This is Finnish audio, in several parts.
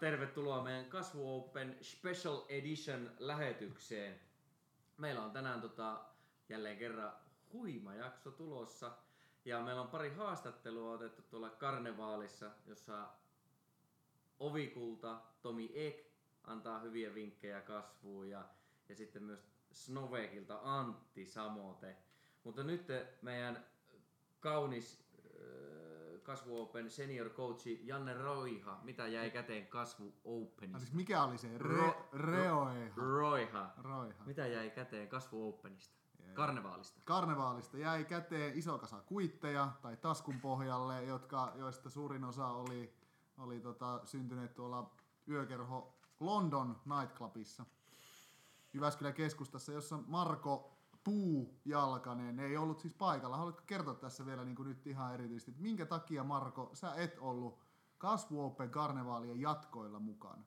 tervetuloa meidän Kasvu Open Special Edition lähetykseen. Meillä on tänään tota, jälleen kerran huima jakso tulossa. Ja meillä on pari haastattelua otettu tuolla karnevaalissa, jossa Ovikulta Tomi Ek antaa hyviä vinkkejä kasvuun ja, ja sitten myös Snovekilta Antti Samote. Mutta nyt meidän kaunis Kasvu Open senior coachi Janne Roiha, mitä jäi käteen Kasvu Openista? Siis mikä oli se? Re, Ro- Reoeha. Roiha. Roiha. Mitä jäi käteen Kasvu Openista? Karnevaalista. Karnevaalista jäi käteen iso kasa kuitteja tai taskun pohjalle, jotka, joista suurin osa oli, oli tota, syntyneet tuolla yökerho London Nightclubissa Jyväskylän keskustassa, jossa Marko Puujalkanen ei ollut siis paikalla. Haluatko kertoa tässä vielä niin kuin nyt ihan erityisesti, että minkä takia Marko, sä et ollut Kasvu Open karnevaalien jatkoilla mukana?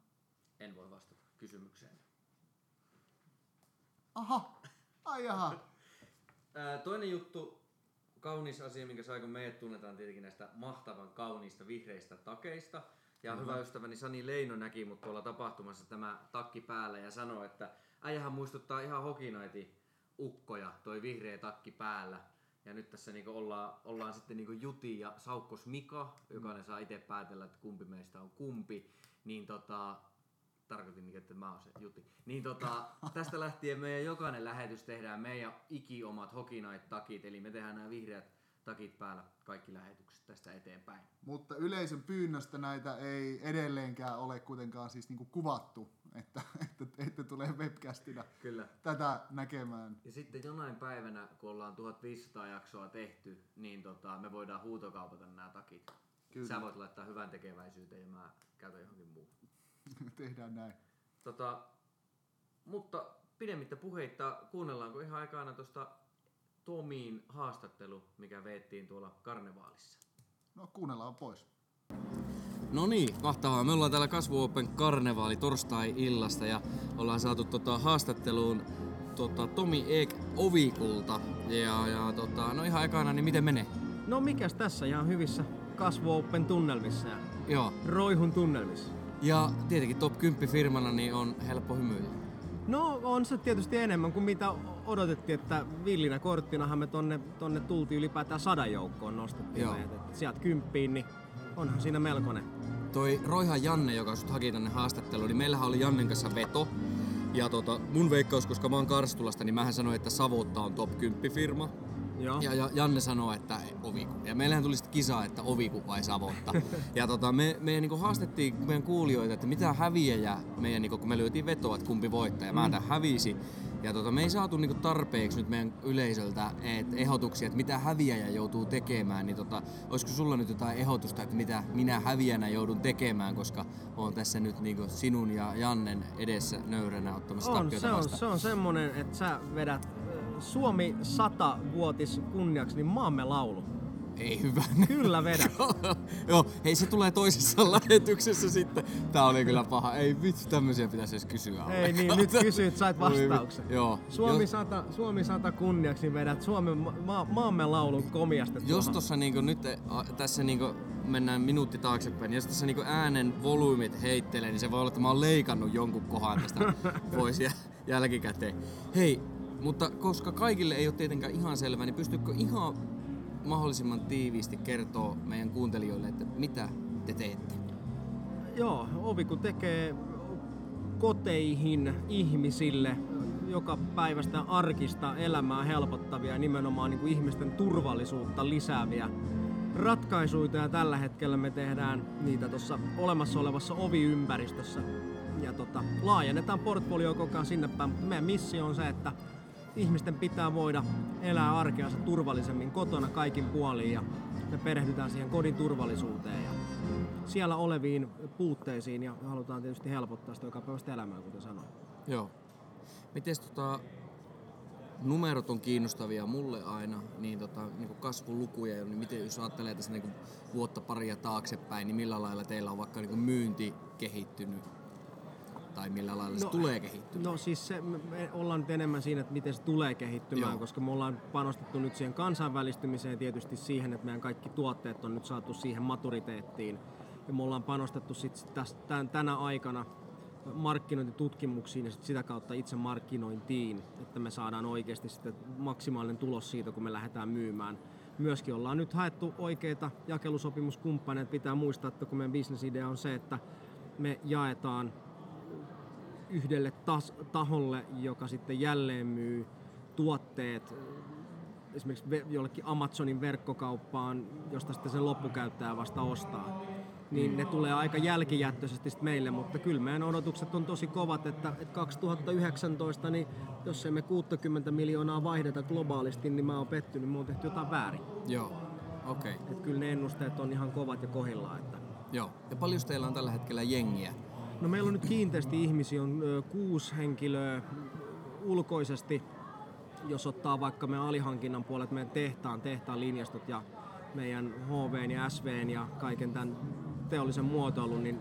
En voi vastata kysymykseen. Aha, ai jaha. Ää, toinen juttu, kaunis asia, minkä sai, kun meidät tunnetaan tietenkin näistä mahtavan kauniista vihreistä takeista. Ja hyvä ystäväni Sani Leino näki mut tuolla tapahtumassa tämä takki päällä ja sanoi, että äijähän muistuttaa ihan hokinaiti ukkoja, toi vihreä takki päällä. Ja nyt tässä niinku ollaan, ollaan sitten niinku Juti ja Saukkos Mika, jokainen saa itse päätellä, että kumpi meistä on kumpi. Niin tota, tarkoitin, niin, että mä oon se Juti. Niin tota, tästä lähtien meidän jokainen lähetys tehdään meidän ikiomat Hokinait-takit, eli me tehdään nämä vihreät takit päällä kaikki lähetykset tästä eteenpäin. Mutta yleisön pyynnöstä näitä ei edelleenkään ole kuitenkaan siis niinku kuvattu, että, että, että tulee webcastina Kyllä. tätä näkemään. Ja sitten jonain päivänä, kun ollaan 1500 jaksoa tehty, niin tota, me voidaan huutokaupata nämä takit. Kyllä. Sä voit laittaa hyvän tekeväisyyteen ja mä käytän johonkin muuhun. Tehdään näin. Tota, mutta pidemmittä puheitta kuunnellaanko ihan aikana tuosta Tomiin haastattelu, mikä veettiin tuolla karnevaalissa. No kuunnellaan pois. No niin, mahtavaa. Me ollaan täällä Kasvu Open karnevaali torstai-illasta ja ollaan saatu tota, haastatteluun tota, Tomi Eek Ovikulta. Ja, ja tota, no ihan ekana, niin miten menee? No mikäs tässä ihan hyvissä kasvu Open tunnelmissa ja Joo. roihun tunnelmissa. Ja tietenkin top 10 firmana niin on helppo hymyillä. No on se tietysti enemmän kuin mitä odotettiin, että villinä korttinahan me tonne, tonne tultiin ylipäätään sadan joukkoon nostettiin Joo. meidät. Sieltä kymppiin, niin onhan siinä melkoinen. Toi Roihan Janne, joka sut haki tänne haastatteluun, niin meillähän oli Jannen kanssa veto. Ja tota, mun veikkaus, koska mä oon Karstulasta, niin mähän sanoin, että Savotta on top 10 firma. Joo. Ja, ja Janne sanoi, että Oviku. Ja meillähän tuli sitten kisa, että Oviku vai Savotta. ja tota, me, me niinku haastettiin meidän kuulijoita, että mitä häviäjä meidän, niinku, kun me lyötiin vetoa, että kumpi voittaa. Ja mä mm. hävisi. Ja tota, me ei saatu niinku tarpeeksi nyt meidän yleisöltä et, ehdotuksia, että mitä häviäjä joutuu tekemään. Niin tota, olisiko sulla nyt jotain ehdotusta, että mitä minä häviänä joudun tekemään, koska oon tässä nyt niinku sinun ja Jannen edessä nöyränä ottamassa On, se on, vastaan. se on semmonen, että sä vedät äh, Suomi 100-vuotis kunniaksi, niin maamme laulu. Ei hyvä. Kyllä vedät. Joo, hei se tulee toisessa lähetyksessä sitten. Tää oli kyllä paha. Ei vitsi, tämmöisiä pitäisi edes kysyä. Ei niin, nyt kysyit, sait vastauksen. Joo. Suomi Jos, 100, Suomi 100 kunniaksi vedät Suomen ma- ma- maamme laulun komiasti. jos tuohon. tossa niinku nyt a, tässä niinku mennään minuutti taaksepäin, niin jos tässä niinku äänen volyymit heittelee, niin se voi olla, että mä oon leikannut jonkun kohan tästä pois jä, jälkikäteen. Hei, mutta koska kaikille ei ole tietenkään ihan selvää, niin pystytkö ihan mahdollisimman tiiviisti kertoa meidän kuuntelijoille, että mitä te teette? Joo, ovi kun tekee koteihin ihmisille joka päivästä arkista elämää helpottavia nimenomaan niin kuin ihmisten turvallisuutta lisääviä ratkaisuja ja tällä hetkellä me tehdään niitä tuossa olemassa olevassa oviympäristössä ja tota, laajennetaan portfolio koko ajan sinne päin, mutta meidän missio on se, että ihmisten pitää voida elää arkeansa turvallisemmin kotona kaikin puolin ja me perehdytään siihen kodin turvallisuuteen ja siellä oleviin puutteisiin ja halutaan tietysti helpottaa sitä jokapäiväistä elämää, kuten sanoin. Joo. Miten tota, numerot on kiinnostavia mulle aina, niin, tota, niin kuin kasvulukuja, niin miten jos ajattelee tässä niin kuin vuotta paria taaksepäin, niin millä lailla teillä on vaikka niin kuin myynti kehittynyt? Tai millä lailla se tulee kehittymään? No siis se, me- ollaan nyt enemmän siinä, että miten se tulee kehittymään, Joo. koska me ollaan panostettu nyt siihen kansainvälistymiseen tietysti siihen, että meidän kaikki tuotteet on nyt saatu siihen maturiteettiin, Ja me ollaan panostettu sit tästä, tänä aikana markkinointitutkimuksiin ja sit sitä kautta itse markkinointiin, että me saadaan oikeasti sitten maksimaalinen tulos siitä, kun me lähdetään myymään. Myöskin ollaan nyt haettu oikeita jakelusopimuskumppaneita. Pitää muistaa, että kun meidän bisnesidea on se, että me jaetaan yhdelle tas- taholle, joka sitten jälleen myy tuotteet esimerkiksi jollekin Amazonin verkkokauppaan, josta sitten sen loppukäyttäjä vasta ostaa niin ne tulee aika jälkijättöisesti meille, mutta kyllä meidän odotukset on tosi kovat, että, että 2019, niin jos emme 60 miljoonaa vaihdeta globaalisti, niin mä oon pettynyt, me on tehty jotain väärin. Joo, okei. Okay. Että kyllä ne ennusteet on ihan kovat ja kohillaan. Että... Joo, ja paljon teillä on tällä hetkellä jengiä? No meillä on nyt kiinteästi ihmisiä, on kuusi henkilöä ulkoisesti, jos ottaa vaikka me alihankinnan puolet, meidän tehtaan, tehtaan linjastot ja meidän HV ja SV ja kaiken tämän teollisen muotoilun, niin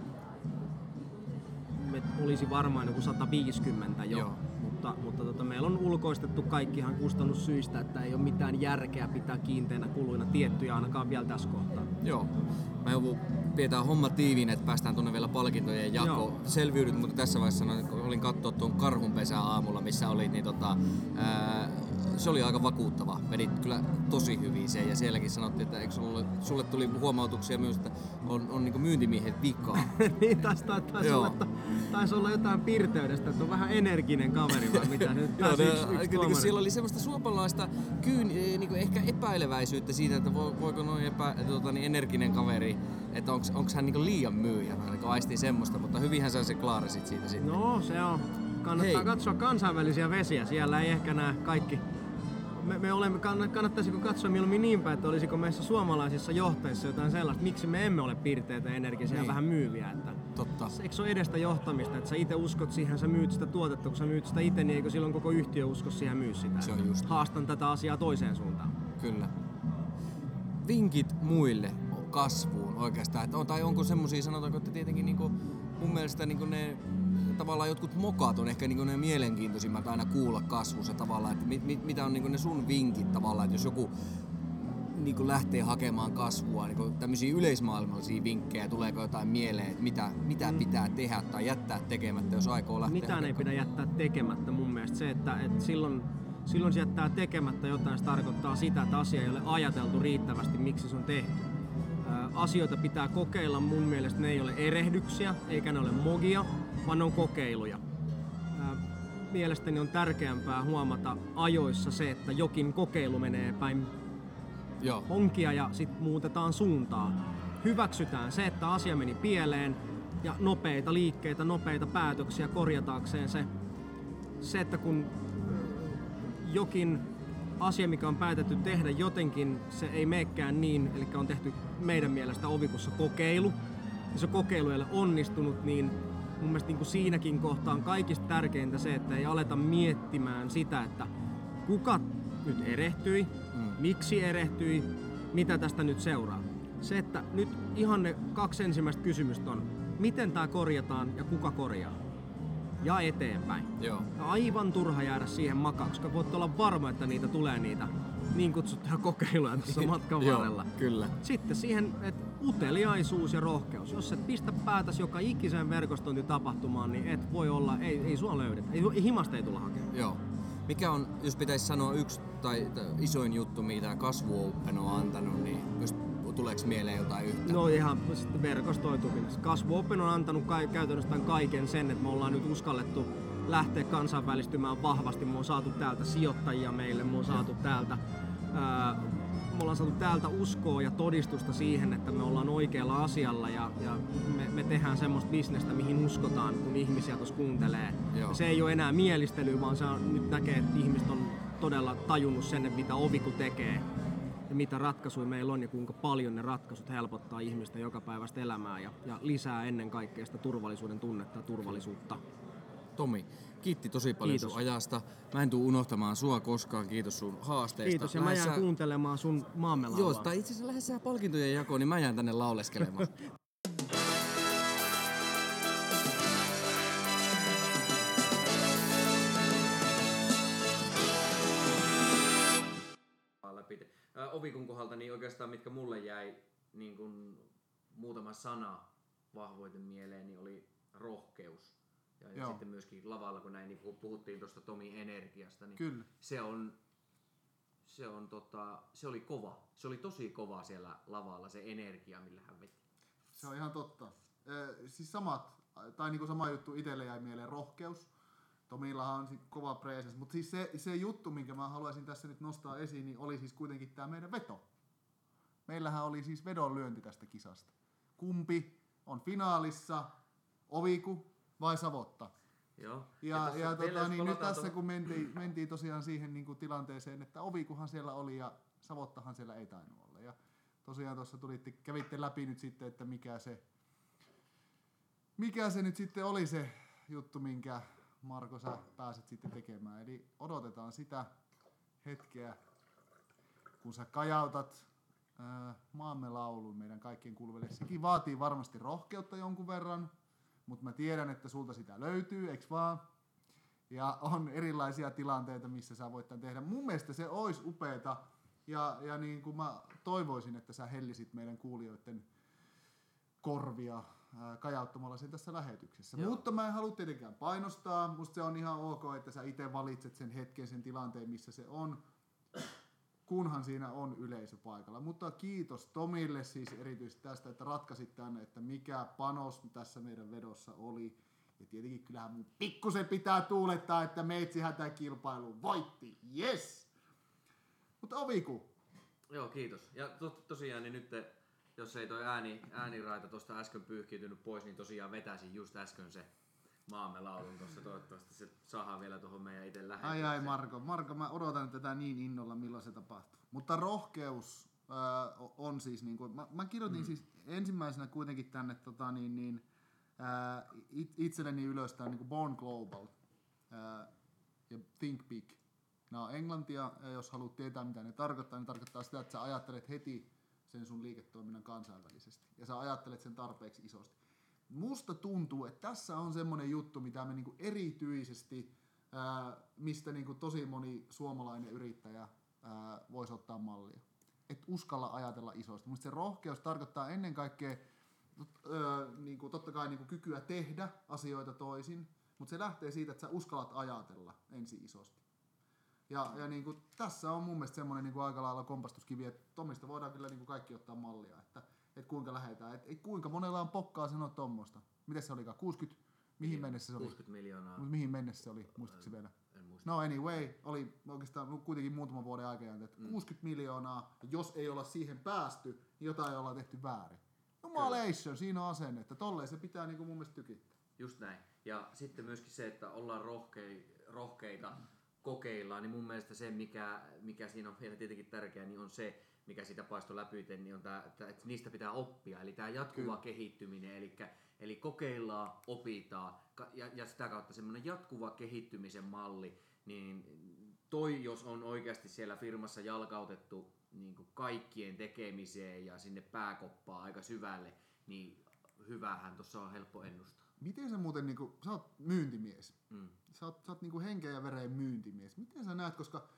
me olisi varmaan joku 150 jo. Joo. Mutta, mutta tota, meillä on ulkoistettu kaikkihan kustannussyistä, että ei ole mitään järkeä pitää kiinteänä kuluina tiettyjä ainakaan vielä tässä kohtaa. Joo. Mä joudun pidetään homma tiiviin, että päästään tuonne vielä palkintojen jako. Selviydyt, mutta tässä vaiheessa olin katsoa tuon karhunpesää aamulla, missä oli niin tota, ää, se oli aika vakuuttava. Vedit kyllä tosi hyvin sen ja sielläkin sanottiin, että eikö sulle, sulle tuli huomautuksia myös, että on, on niin myyntimiehet vikaa. niin, taisi, taisi, olla, taisi olla jotain pirteydestä, että on vähän energinen kaveri vai mitä nyt. Joo, yksi, yksi niin siellä oli semmoista suomalaista kyyn, e, niin ehkä epäileväisyyttä siitä, että voiko noin epä, tuota, niin energinen kaveri, että onko hän niin liian myyjä, niin aistii semmoista, mutta hyvinhän sä se klaarasit siitä sitten. No se on. Kannattaa Hei. katsoa kansainvälisiä vesiä, siellä ei ehkä nämä kaikki me, me olemme, kannattaisiko katsoa mieluummin niin päin, että olisiko meissä suomalaisissa johtajissa jotain sellaista, miksi me emme ole pirteitä, energisiä niin. ja vähän myyviä. Että Totta. Eikö se ole edestä johtamista, että sä itse uskot siihen, sä myyt sitä tuotetta, kun sä myyt sitä itse, niin eikö silloin koko yhtiö usko siihen myy sitä? Se on just. Haastan tätä asiaa toiseen suuntaan. Kyllä. Vinkit muille kasvuun oikeastaan, että, tai onko semmoisia, sanotaanko, että tietenkin niin kuin, mun mielestä niin kuin ne tavallaan jotkut mokat on ehkä niinku ne mielenkiintoisimmat aina kuulla kasvussa tavallaan, että mit, mit, mitä on niinku ne sun vinkit tavallaan, että jos joku niinku lähtee hakemaan kasvua, niinku tämmöisiä yleismaailmallisia vinkkejä, tuleeko jotain mieleen, että mitä, mitä mm. pitää tehdä tai jättää tekemättä, jos aikoo lähteä Mitään hakemaan. ei pidä jättää tekemättä mun mielestä. Se, että, että silloin, silloin se jättää tekemättä jotain, se tarkoittaa sitä, että asia ei ole ajateltu riittävästi, miksi se on tehty. Asioita pitää kokeilla, mun mielestä ne ei ole erehdyksiä, eikä ne ole mogia, vaan ne on kokeiluja. Mielestäni on tärkeämpää huomata ajoissa se, että jokin kokeilu menee päin Joo. honkia ja sitten muutetaan suuntaa. Hyväksytään se, että asia meni pieleen ja nopeita liikkeitä, nopeita päätöksiä korjataakseen se. Se, että kun jokin asia, mikä on päätetty tehdä jotenkin, se ei meekään niin, eli on tehty meidän mielestä ovikussa kokeilu, ja se kokeilu ei ole onnistunut, niin mun mielestä niin kuin siinäkin kohtaa on kaikista tärkeintä se, että ei aleta miettimään sitä, että kuka nyt erehtyi, mm. miksi erehtyi, mitä tästä nyt seuraa. Se, että nyt ihan ne kaksi ensimmäistä kysymystä on, miten tämä korjataan ja kuka korjaa. Ja eteenpäin. Joo. Aivan turha jäädä siihen makaan, koska voit olla varma, että niitä tulee niitä niin kutsuttuja kokeiluja tässä matkan varrella. Joo, kyllä. Sitten siihen, että uteliaisuus ja rohkeus. Jos et pistä päätäs joka ikiseen verkostointitapahtumaan, niin et voi olla, ei, ei sua löydetä. Ei, himasta ei tulla hakemaan. Joo. Mikä on, jos pitäisi sanoa yksi tai, tai isoin juttu, mitä kasvu Open on antanut, niin jos tuleeko mieleen jotain yhtä? No ihan verkostoituminen. Kasvu Open on antanut ka- käytännössä kaiken sen, että me ollaan nyt uskallettu lähteä kansainvälistymään vahvasti. Me on saatu täältä sijoittajia meille, me on saatu täältä ää, me ollaan saatu täältä uskoa ja todistusta siihen, että me ollaan oikealla asialla ja, ja me, me tehdään semmoista bisnestä, mihin uskotaan, kun ihmisiä tuossa kuuntelee. Ja se ei ole enää mielistelyä, vaan se on, nyt näkee, että ihmiset on todella tajunnut sen, mitä Oviku tekee ja mitä ratkaisuja meillä on ja kuinka paljon ne ratkaisut helpottaa ihmisten jokapäiväistä elämää ja, ja lisää ennen kaikkea sitä turvallisuuden tunnetta ja turvallisuutta. Tomi, kiitti tosi paljon Kiitos. sun ajasta. Mä en tuu unohtamaan sua koskaan. Kiitos sun haasteista. Kiitos, ja mä jään kuuntelemaan sun maamme Joo, tai itse asiassa lähes palkintojen jakoon, niin mä jään tänne lauleskelemaan. Ovikun kohdalta niin oikeastaan mitkä mulle jäi niin kuin muutama sana vahvoiten mieleen, niin oli rohkeus. Ja Joo. sitten myöskin lavalla, kun näin niin puhuttiin tuosta Tomi energiasta, niin Kyllä. se on, se on tota, se oli kova. Se oli tosi kova siellä lavalla se energia, millä hän veti. Se on ihan totta. Ö, siis samat, tai niinku sama juttu itselle jäi mieleen rohkeus. Tomillahan on kova presence, mutta siis se, se juttu, minkä mä haluaisin tässä nyt nostaa esiin, niin oli siis kuitenkin tämä meidän veto. Meillähän oli siis vedonlyönti tästä kisasta. Kumpi on finaalissa, Oviku vai Savotta? Joo. Ja, ja, vielä tota, niin nyt tässä kun mentiin, mentiin tosiaan siihen niin kuin tilanteeseen, että Ovikuhan siellä oli ja Savottahan siellä ei tainnut olla. Ja tosiaan tuossa tulitte, kävitte läpi nyt sitten, että mikä se, mikä se nyt sitten oli se juttu, minkä Marko sä pääset sitten tekemään. Eli odotetaan sitä hetkeä, kun sä kajautat ää, maamme laulun meidän kaikkien kulvelle. Sekin vaatii varmasti rohkeutta jonkun verran, mutta mä tiedän, että sulta sitä löytyy, eks vaan? Ja on erilaisia tilanteita, missä sä voit tämän tehdä. Mun mielestä se olisi upeeta, ja, ja niin kuin mä toivoisin, että sä hellisit meidän kuulijoiden korvia ää, kajauttamalla sen tässä lähetyksessä. Joo. Mutta mä en halua tietenkään painostaa. Musta se on ihan ok, että sä itse valitset sen hetken, sen tilanteen, missä se on kunhan siinä on yleisö paikalla. Mutta kiitos Tomille siis erityisesti tästä, että ratkaisit tänne, että mikä panos tässä meidän vedossa oli. Ja tietenkin kyllähän mun pikkusen pitää tuulettaa, että meitsi hätäkilpailuun voitti. Yes! Mutta Oviku, Joo, kiitos. Ja to, tosiaan, niin nyt jos ei toi ääni, ääniraita tuosta äsken pyyhkiytynyt pois, niin tosiaan vetäisin just äsken se maamme laulun tuossa. Toivottavasti se saadaan vielä tuohon meidän itse ai lähetykseen. ai Marko, Marko, mä odotan tätä niin innolla, milloin se tapahtuu. Mutta rohkeus ää, on siis, niin kuin, mä, mä kirjoitin mm. siis ensimmäisenä kuitenkin tänne tota, niin, niin, ää, it, itselleni ylös tämän niin Born Global ää, ja Think Big. Nämä on englantia, ja jos haluat tietää mitä ne tarkoittaa, niin tarkoittaa sitä, että sä ajattelet heti sen sun liiketoiminnan kansainvälisesti. Ja sä ajattelet sen tarpeeksi isosti. Musta tuntuu, että tässä on semmoinen juttu, mitä me niinku erityisesti, ää, mistä niinku tosi moni suomalainen yrittäjä ää, voisi ottaa mallia. Et uskalla ajatella isosti. Musta se rohkeus tarkoittaa ennen kaikkea öö, niinku, totta kai niinku kykyä tehdä asioita toisin, mutta se lähtee siitä, että sä uskallat ajatella ensin isosti. Ja, ja niin kuin, tässä on mun mielestä semmoinen niin aika lailla kompastuskivi, että Tomista voidaan kyllä niin kuin kaikki ottaa mallia, että, että kuinka lähdetään, että, että kuinka monella on pokkaa sanoa tuommoista. Miten se olikaan? 60? Mihin mennessä se oli? 60 miljoonaa. Mut mihin mennessä se oli? Muistatko vielä? En muista. No anyway, oli oikeastaan kuitenkin muutaman vuoden aikajäntä, että 60 miljoonaa, jos ei olla siihen päästy, niin jotain ollaan tehty väärin. Jumalation, siinä on asenne, että tolleen se pitää niin kuin mun mielestä tykittää. Just näin. Ja sitten myöskin se, että ollaan rohkei, rohkeita, kokeillaan, niin mun mielestä se, mikä, mikä siinä on vielä tietenkin tärkeää, niin on se, mikä sitä paistoi läpyten, niin on tämä, että, niistä pitää oppia. Eli tämä jatkuva Kyllä. kehittyminen, eli, eli kokeillaan, opitaan, ja, ja sitä kautta semmoinen jatkuva kehittymisen malli, niin toi, jos on oikeasti siellä firmassa jalkautettu niin kuin kaikkien tekemiseen ja sinne pääkoppaan aika syvälle, niin hyvähän tuossa on helppo ennustaa. Miten sä muuten, niin kuin, sä oot myyntimies, Mm. Sä oot, sä oot niin henkeä ja vereen myyntimies. Miten sä näet, koska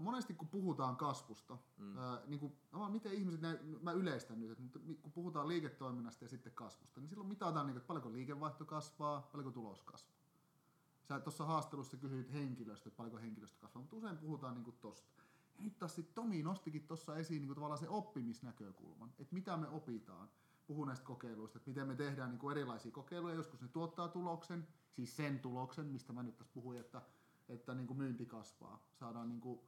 monesti kun puhutaan kasvusta, mm. ää, niin kuin, no, miten ihmiset, näin, mä yleistän nyt, että kun puhutaan liiketoiminnasta ja sitten kasvusta, niin silloin mitataan, niin kuin, että paljonko liikevaihto kasvaa, paljonko tulos kasvaa. Sä tuossa haastelussa kysyit henkilöstä, että paljonko henkilöstö kasvaa, mutta usein puhutaan niin kuin tosta. Ja nyt taas sit Tomi nostikin tuossa esiin niin kuin tavallaan se oppimisnäkökulman, että mitä me opitaan. Puhun näistä kokeiluista, että miten me tehdään niin kuin erilaisia kokeiluja, joskus ne tuottaa tuloksen, siis sen tuloksen, mistä mä nyt tässä puhuin, että, että niin kuin myynti kasvaa, saadaan niin kuin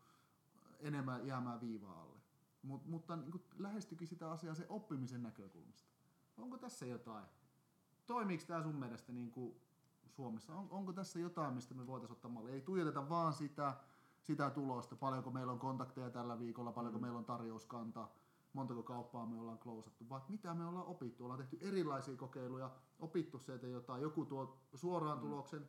enemmän jäämään viivaa alle. Mut, mutta niin kuin lähestyikin sitä asiaa se oppimisen näkökulmasta. Onko tässä jotain? Toimiiko tämä sun mielestä niin kuin Suomessa? On, onko tässä jotain, mistä me voitaisiin ottaa mallia? Ei tuijoteta vaan sitä, sitä tulosta, paljonko meillä on kontakteja tällä viikolla, paljonko mm. meillä on tarjouskanta, montako kauppaa me ollaan klousattu, vaan mitä me ollaan opittu. Ollaan tehty erilaisia kokeiluja, opittu sieltä jotain. Joku tuo suoraan tuloksen,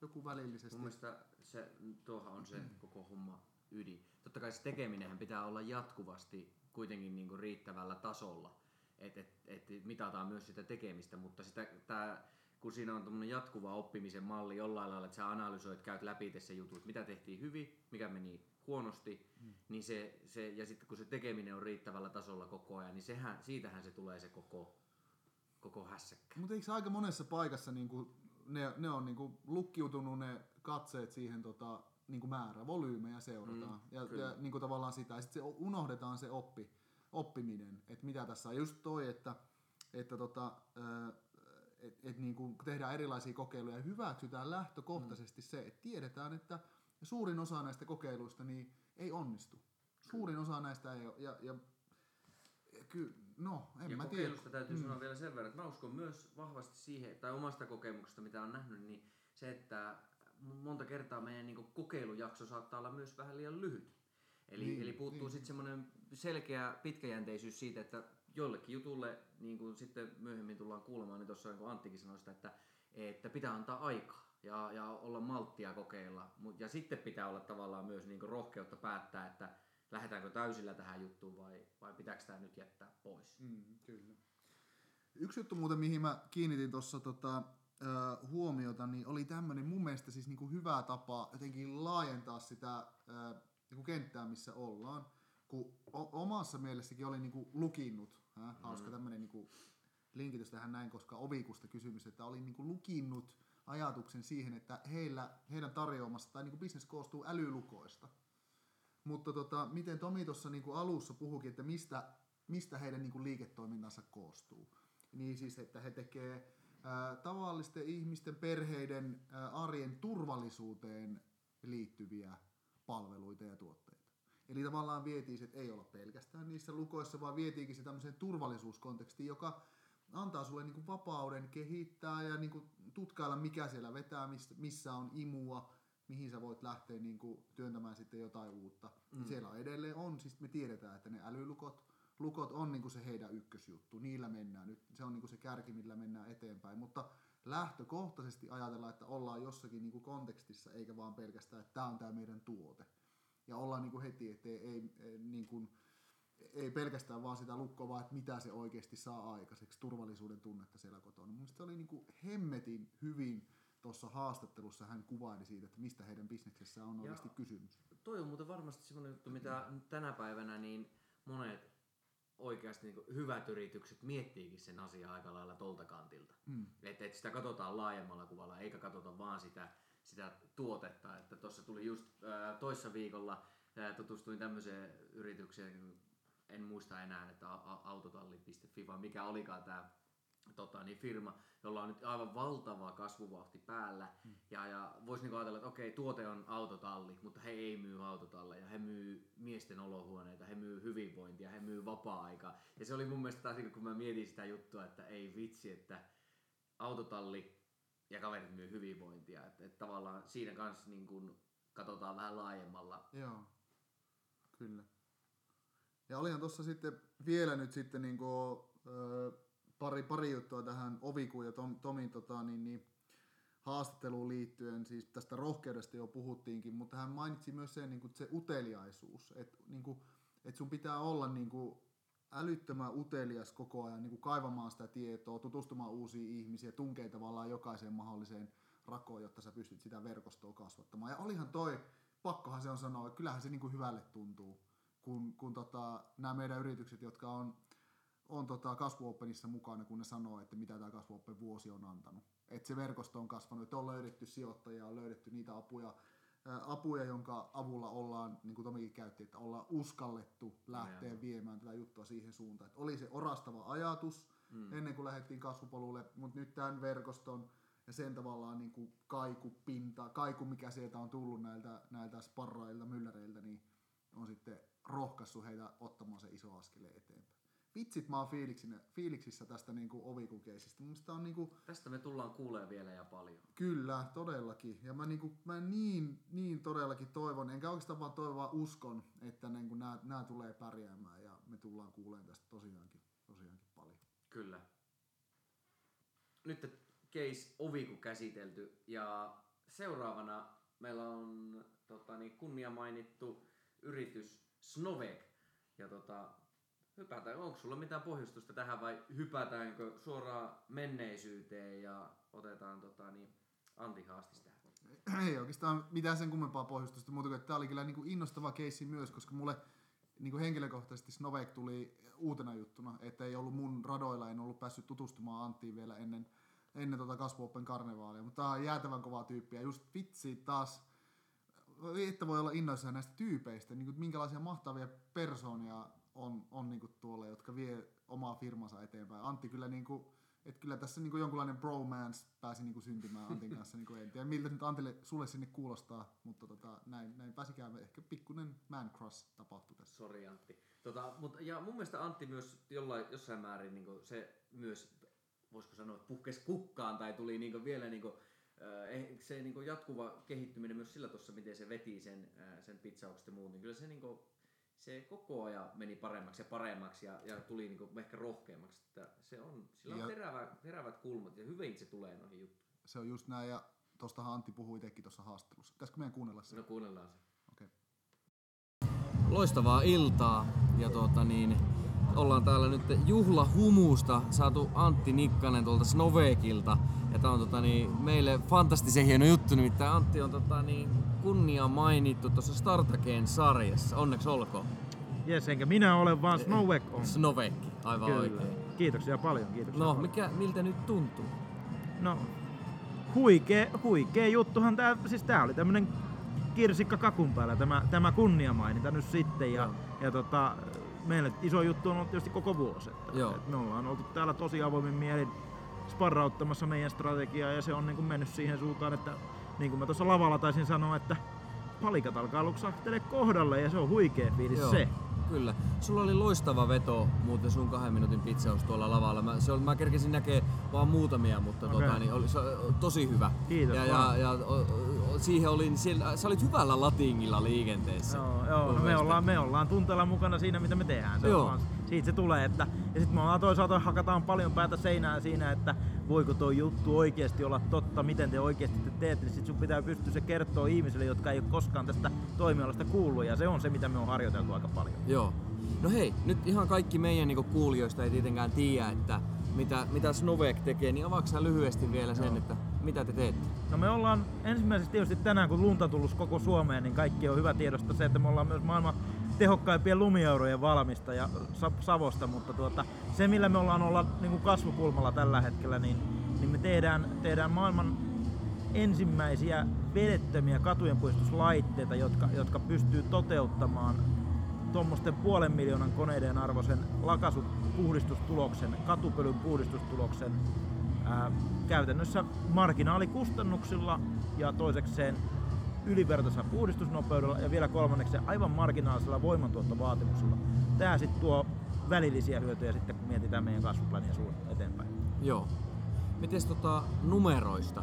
joku välillisesti. Mun mielestä se, tuohan on se koko homma ydin. Totta kai se tekeminenhän pitää olla jatkuvasti kuitenkin niinku riittävällä tasolla, että et, et mitataan myös sitä tekemistä, mutta sitä, tää, kun siinä on tämmöinen jatkuva oppimisen malli jollain lailla, että sä analysoit, käyt läpi se jutut, mitä tehtiin hyvin, mikä meni huonosti, mm. niin se, se, ja sitten kun se tekeminen on riittävällä tasolla koko ajan, niin sehän, siitähän se tulee se koko koko hässäkkä. Mutta eikö aika monessa paikassa niinku, ne, ne on niinku lukkiutunut ne katseet siihen tota, niinku määrä, volyymejä seurataan. Mm, ja, kyllä. ja niinku tavallaan sitä. Ja sitten se unohdetaan se oppi, oppiminen, että mitä tässä on. Just toi, että, että tota, et, et niinku tehdään erilaisia kokeiluja ja hyväksytään lähtökohtaisesti se, että tiedetään, että suurin osa näistä kokeiluista niin ei onnistu. Suurin osa näistä ei ole. Ja, ja, ja ky, no, en ja mä tiedä. kokeilusta täytyy mm. sanoa vielä sen verran, että mä uskon myös vahvasti siihen, tai omasta kokemuksesta, mitä on nähnyt, niin se, että monta kertaa meidän niin kokeilujakso saattaa olla myös vähän liian lyhyt. Eli, Niin, eli puuttuu niin. sitten semmoinen selkeä pitkäjänteisyys siitä, että jollekin jutulle, niin kuin sitten myöhemmin tullaan kuulemaan, niin tuossa niin Anttikin sanoi sitä, että, että pitää antaa aikaa ja, ja olla malttia kokeilla. Ja sitten pitää olla tavallaan myös niin kuin rohkeutta päättää, että lähdetäänkö täysillä tähän juttuun vai, vai pitääkö tämä nyt jättää pois. Mm, kyllä. Yksi juttu muuten, mihin mä kiinnitin tuossa tota, huomiota, niin oli tämmöinen mun mielestä siis niinku hyvä tapa jotenkin laajentaa sitä ö, niinku kenttää, missä ollaan. Kun o- omassa mielessäkin oli niinku lukinnut, hä? hauska tämmöinen niinku linkitys tähän näin, koska ovikusta kysymys, että oli niinku lukinnut ajatuksen siihen, että heillä, heidän tarjoamassa tai niinku bisnes koostuu älylukoista. Mutta tota, miten Tomi tuossa niinku alussa puhukin, että mistä, mistä heidän niinku liiketoimintansa koostuu. Niin siis, että he tekee ää, tavallisten ihmisten, perheiden ää, arjen turvallisuuteen liittyviä palveluita ja tuotteita. Eli tavallaan vietiin se, että ei olla pelkästään niissä lukoissa, vaan vietiinkin se tämmöiseen turvallisuuskontekstiin, joka antaa sulle niinku vapauden kehittää ja niinku tutkailla, mikä siellä vetää, missä, on imua, mihin sä voit lähteä niinku työntämään sitten jotain uutta. Mm. Siellä edelleen on, siis me tiedetään, että ne älylukot lukot on niinku se heidän ykkösjuttu, niillä mennään nyt, se on niinku se kärki, millä mennään eteenpäin, mutta lähtökohtaisesti ajatellaan, että ollaan jossakin niinku kontekstissa, eikä vaan pelkästään, että tämä on tämä meidän tuote. Ja ollaan niinku heti, että ei, ei, niinku, ei pelkästään vaan sitä lukkoa, vaan että mitä se oikeasti saa aikaiseksi, turvallisuuden tunnetta siellä kotona. Mun se oli niinku hemmetin hyvin tuossa haastattelussa hän kuvaili siitä, että mistä heidän bisneksessä on oikeasti kysymys. Toi on muuten varmasti semmoinen juttu, mitä tänä päivänä niin monet oikeasti niin hyvät yritykset miettiikin sen asian aika lailla tolta kantilta. Mm. Että et sitä katsotaan laajemmalla kuvalla, eikä katsota vaan sitä, sitä tuotetta. Että tuossa tuli just ää, toissa viikolla ää, tutustuin tämmöiseen yritykseen, en muista enää, että autotalli.fi, vaan mikä olikaan tämä tota, niin firma, jolla on nyt aivan valtava kasvuvauhti päällä. Mm. Ja, ja voisi niinku ajatella, että okei, tuote on autotalli, mutta he ei myy autotalleja. He myy miesten olohuoneita, he myy hyvinvointia, he myy vapaa-aikaa. Ja se oli mun mielestä taas, kun mä mietin sitä juttua, että ei vitsi, että autotalli ja kaverit myy hyvinvointia. Että, että tavallaan siinä kanssa niin kun katsotaan vähän laajemmalla. Joo, kyllä. Ja olihan tuossa sitten vielä nyt sitten niinku, ö, pari, pari juttua tähän Ovikuun ja Tom, Tomin tota, niin, niin, haastatteluun liittyen, siis tästä rohkeudesta jo puhuttiinkin, mutta hän mainitsi myös sen, niin kuin, se uteliaisuus, että niin kuin, että sun pitää olla niin kuin, älyttömän utelias koko ajan niin kuin kaivamaan sitä tietoa, tutustumaan uusiin ihmisiin ja tunkee tavallaan jokaiseen mahdolliseen rakoon, jotta sä pystyt sitä verkostoa kasvattamaan. Ja olihan toi, pakkohan se on sanoa, että kyllähän se niin kuin hyvälle tuntuu, kun, kun tota, nämä meidän yritykset, jotka on, on tota kasvuopenissa mukana, kun ne sanoo, että mitä tämä kasvuoppen vuosi on antanut. Että se verkosto on kasvanut, että on löydetty sijoittajia, on löydetty niitä apuja, ää, apuja, jonka avulla ollaan, niin kuin Tomikin käytti, että ollaan uskallettu lähteä Nimenomaan. viemään tätä juttua siihen suuntaan. Että oli se orastava ajatus mm. ennen kuin lähdettiin kasvupolulle, mutta nyt tämän verkoston ja sen tavallaan niin kuin kaikupinta, kaiku mikä sieltä on tullut näiltä, näiltä sparrailta, mylläreiltä, niin on sitten rohkaissut heitä ottamaan se iso askeleen eteenpäin. Vitsit mä oon fiiliksissä tästä niin kuin ovikukeisista. On niin kuin, Tästä me tullaan kuulee vielä ja paljon. Kyllä, todellakin. Ja mä, niinku, mä niin, niin todellakin toivon, enkä oikeastaan vaan toivon, vaan uskon, että niinku nämä, nämä tulee pärjäämään ja me tullaan kuulemaan tästä tosiaankin, tosiaankin paljon. Kyllä. Nyt case oviku käsitelty ja seuraavana meillä on tota, niin, kunnia mainittu yritys Snovek. Ja tota, hypätään, onko sulla mitään pohjustusta tähän vai hypätäänkö suoraan menneisyyteen ja otetaan tota, niin, Antti Haastis tähän? Ei oikeastaan mitään sen kummempaa pohjustusta kuin, että tämä oli kyllä niinku innostava keissi myös, koska mulle niin kuin henkilökohtaisesti Snovek tuli uutena juttuna, että ei ollut mun radoilla, en ollut päässyt tutustumaan Anttiin vielä ennen, ennen tota Kasvu Open karnevaalia, mutta tää on jäätävän kova tyyppi ja just vitsi taas, että voi olla innoissaan näistä tyypeistä, niin kuin, minkälaisia mahtavia persoonia on, on niin kuin tuolla, jotka vie omaa firmansa eteenpäin. Antti kyllä niin kuin, että kyllä tässä niin kuin jonkunlainen bromance pääsi niin kuin syntymään Antin kanssa. Niin kuin en tiedä miltä nyt Antille sulle sinne kuulostaa, mutta tota, näin, näin pääsi käymään. Ehkä pikkuinen man crush tapahtui tässä. Sori Antti. Tota, mutta, ja mun mielestä Antti myös jollain, jossain määrin niin se myös, voisiko sanoa, puhkesi kukkaan tai tuli niin vielä niin kuin, se niin jatkuva kehittyminen myös sillä tuossa, miten se veti sen, äh, sen pitsaukset ja muut, niin kyllä se niin kuin, se koko ajan meni paremmaksi ja paremmaksi ja, ja tuli niin kuin ehkä rohkeammaksi. Että se on, sillä on Ja- terävä, terävät kulmat ja hyvin se tulee noihin juttuihin. Se on just näin ja tostahan Antti puhui itsekin tuossa haastattelussa. Pitäisikö meidän kuunnella se? No kuunnellaan se. Okei. loistavaa iltaa ja tuota niin, ollaan täällä nyt juhlahumusta saatu Antti Nikkanen tuolta Snovekilta. Ja tää on tota niin, meille fantastisen hieno juttu, nimittäin Antti on tota niin, kunnia mainittu tuossa Startakeen sarjassa. Onneksi olkoon. Jes, enkä minä ole, vaan Snowek on. Snovek, aivan Kyllä. oikein. Kiitoksia paljon, kiitoksia No, paljon. mikä, miltä nyt tuntuu? No, huikee, huikee juttuhan tää, siis tää oli tämmönen kirsikka kakun päällä, tämä, tämä kunniamaininta nyt sitten. Ja, Joo. ja tota, meille iso juttu on ollut tietysti koko vuosi. Että, Joo. että me ollaan oltu täällä tosi avoimin mielin sparrauttamassa meidän strategiaa ja se on niin kuin mennyt siihen suuntaan, että niin kuin mä tuossa lavalla taisin sanoa, että palikat alkaa luksahtele kohdalle ja se on huikea fiilis Joo, se. Kyllä. Sulla oli loistava veto muuten sun kahden minuutin pitsaus tuolla lavalla. Mä, se oli, mä kerkesin näkee vaan muutamia, mutta Okei. tota, niin oli, se, tosi hyvä. Kiitos Ja, ja, ja o, o, siihen oli, siellä, sä olit hyvällä latingilla liikenteessä. Joo, joo no me, ollaan, me ollaan tunteella mukana siinä, mitä me tehdään. Se Joo. on siitä se tulee. Että, ja sitten me ollaan toisaalta hakataan paljon päätä seinään siinä, että voiko tuo juttu oikeasti olla totta, miten te oikeasti te teette. Niin sit sun pitää pystyä se kertoa ihmisille, jotka ei ole koskaan tästä toimialasta kuullut. Ja se on se, mitä me on harjoiteltu aika paljon. Joo. No hei, nyt ihan kaikki meidän niinku kuulijoista ei tietenkään tiedä, että mitä, mitä Snovek tekee, niin avaako lyhyesti vielä sen, Joo. että mitä te teette? No me ollaan ensimmäiseksi tietysti tänään, kun lunta tullut koko Suomeen, niin kaikki on hyvä tiedosta se, että me ollaan myös maailman tehokkaimpien lumiaurojen valmista ja sa- Savosta, mutta tuota, se millä me ollaan olla niin kuin kasvukulmalla tällä hetkellä, niin, niin me tehdään, tehdään maailman ensimmäisiä vedettömiä katujenpuistuslaitteita, jotka, jotka pystyy toteuttamaan tuommoisten puolen miljoonan koneiden arvoisen lakasupuhdistustuloksen, katupölyn puhdistustuloksen ää, käytännössä marginaalikustannuksilla ja toisekseen ylivertaisella puhdistusnopeudella ja vielä kolmanneksi aivan marginaalisella voimantuottovaatimuksella. Tämä sitten tuo välillisiä hyötyjä sitten, kun mietitään meidän kasvuplania eteenpäin. Joo. Mites tota numeroista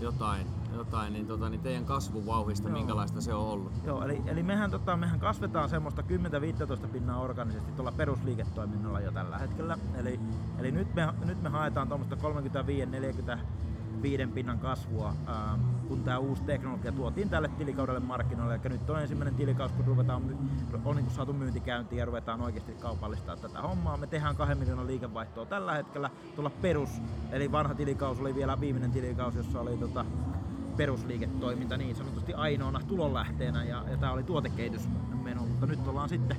jotain, jotain niin, tota, niin teidän kasvuvauhista, Joo. minkälaista se on ollut? Joo, eli, eli mehän, tota, mehän kasvetaan semmoista 10-15 pinnaa organisesti tuolla perusliiketoiminnalla jo tällä hetkellä. Eli, eli nyt, me, nyt me haetaan tuommoista 35-45 pinnan kasvua, ää, kun tämä uusi teknologia tuotiin tälle tilikaudelle markkinoille. Eli nyt on ensimmäinen tilikaus, kun ruvetaan, on niin saatu myyntikäyntiin ja ruvetaan oikeasti kaupallistaa tätä hommaa. Me tehdään 2 miljoonan liikevaihtoa tällä hetkellä tuolla perus, eli vanha tilikaus oli vielä viimeinen tilikaus, jossa oli tota, perusliiketoiminta niin sanotusti ainoana tulonlähteenä ja, ja tämä oli tuotekehitysmeno, mutta nyt ollaan sitten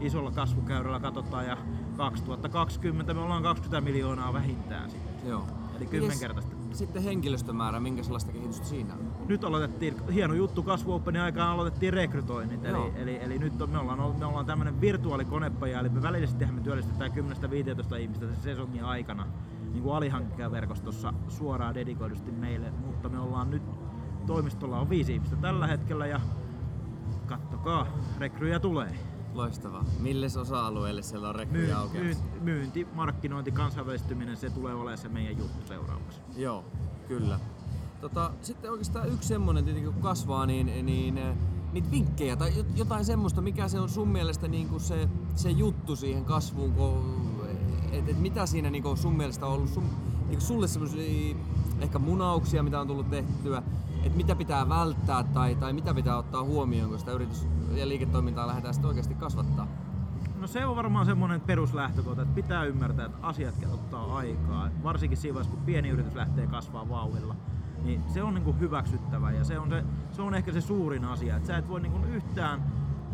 isolla kasvukäyrällä katsotaan ja 2020 me ollaan 20 miljoonaa vähintään sitten. Joo. Eli kymmenkertaista. Sitten henkilöstömäärä, minkälaista kehitystä siinä on? Nyt aloitettiin, hieno juttu, kasvu Openin aikaan aloitettiin rekrytoinnit, Joo. eli, eli, eli, nyt on, me ollaan, me ollaan tämmöinen virtuaalikonepaja, eli me välillisesti me työllistetään 10-15 ihmistä sen sesongin aikana niin kuin alihankkijaverkostossa suoraan dedikoidusti meille, mutta me ollaan nyt, toimistolla on viisi ihmistä tällä hetkellä ja kattokaa, rekryjä tulee. Loistavaa. Milles osa-alueelle siellä on rekryjä myy, aukeamassa? myynti, markkinointi, kansainvälistyminen, se tulee olemaan se meidän juttu seuraavaksi. Joo, kyllä. Tota, sitten oikeastaan yksi semmonen tietenkin kun kasvaa, niin, niin eh, niitä vinkkejä tai jot- jotain semmoista, mikä se on sun mielestä niin kuin se, se juttu siihen kasvuun, että et mitä siinä niin kuin sun mielestä on ollut sun, niin kuin sulle semmoisia ehkä munauksia, mitä on tullut tehtyä, että mitä pitää välttää tai, tai mitä pitää ottaa huomioon, kun sitä yritys- ja liiketoimintaa lähdetään sitten oikeasti kasvattaa. No se on varmaan semmoinen peruslähtökohta, että pitää ymmärtää, että asiat ottaa aikaa. Varsinkin siinä vaiheessa, kun pieni yritys lähtee kasvaa vauhdilla. Niin se on niinku hyväksyttävä ja se on, se, se on ehkä se suurin asia. Että sä et voi niinku yhtään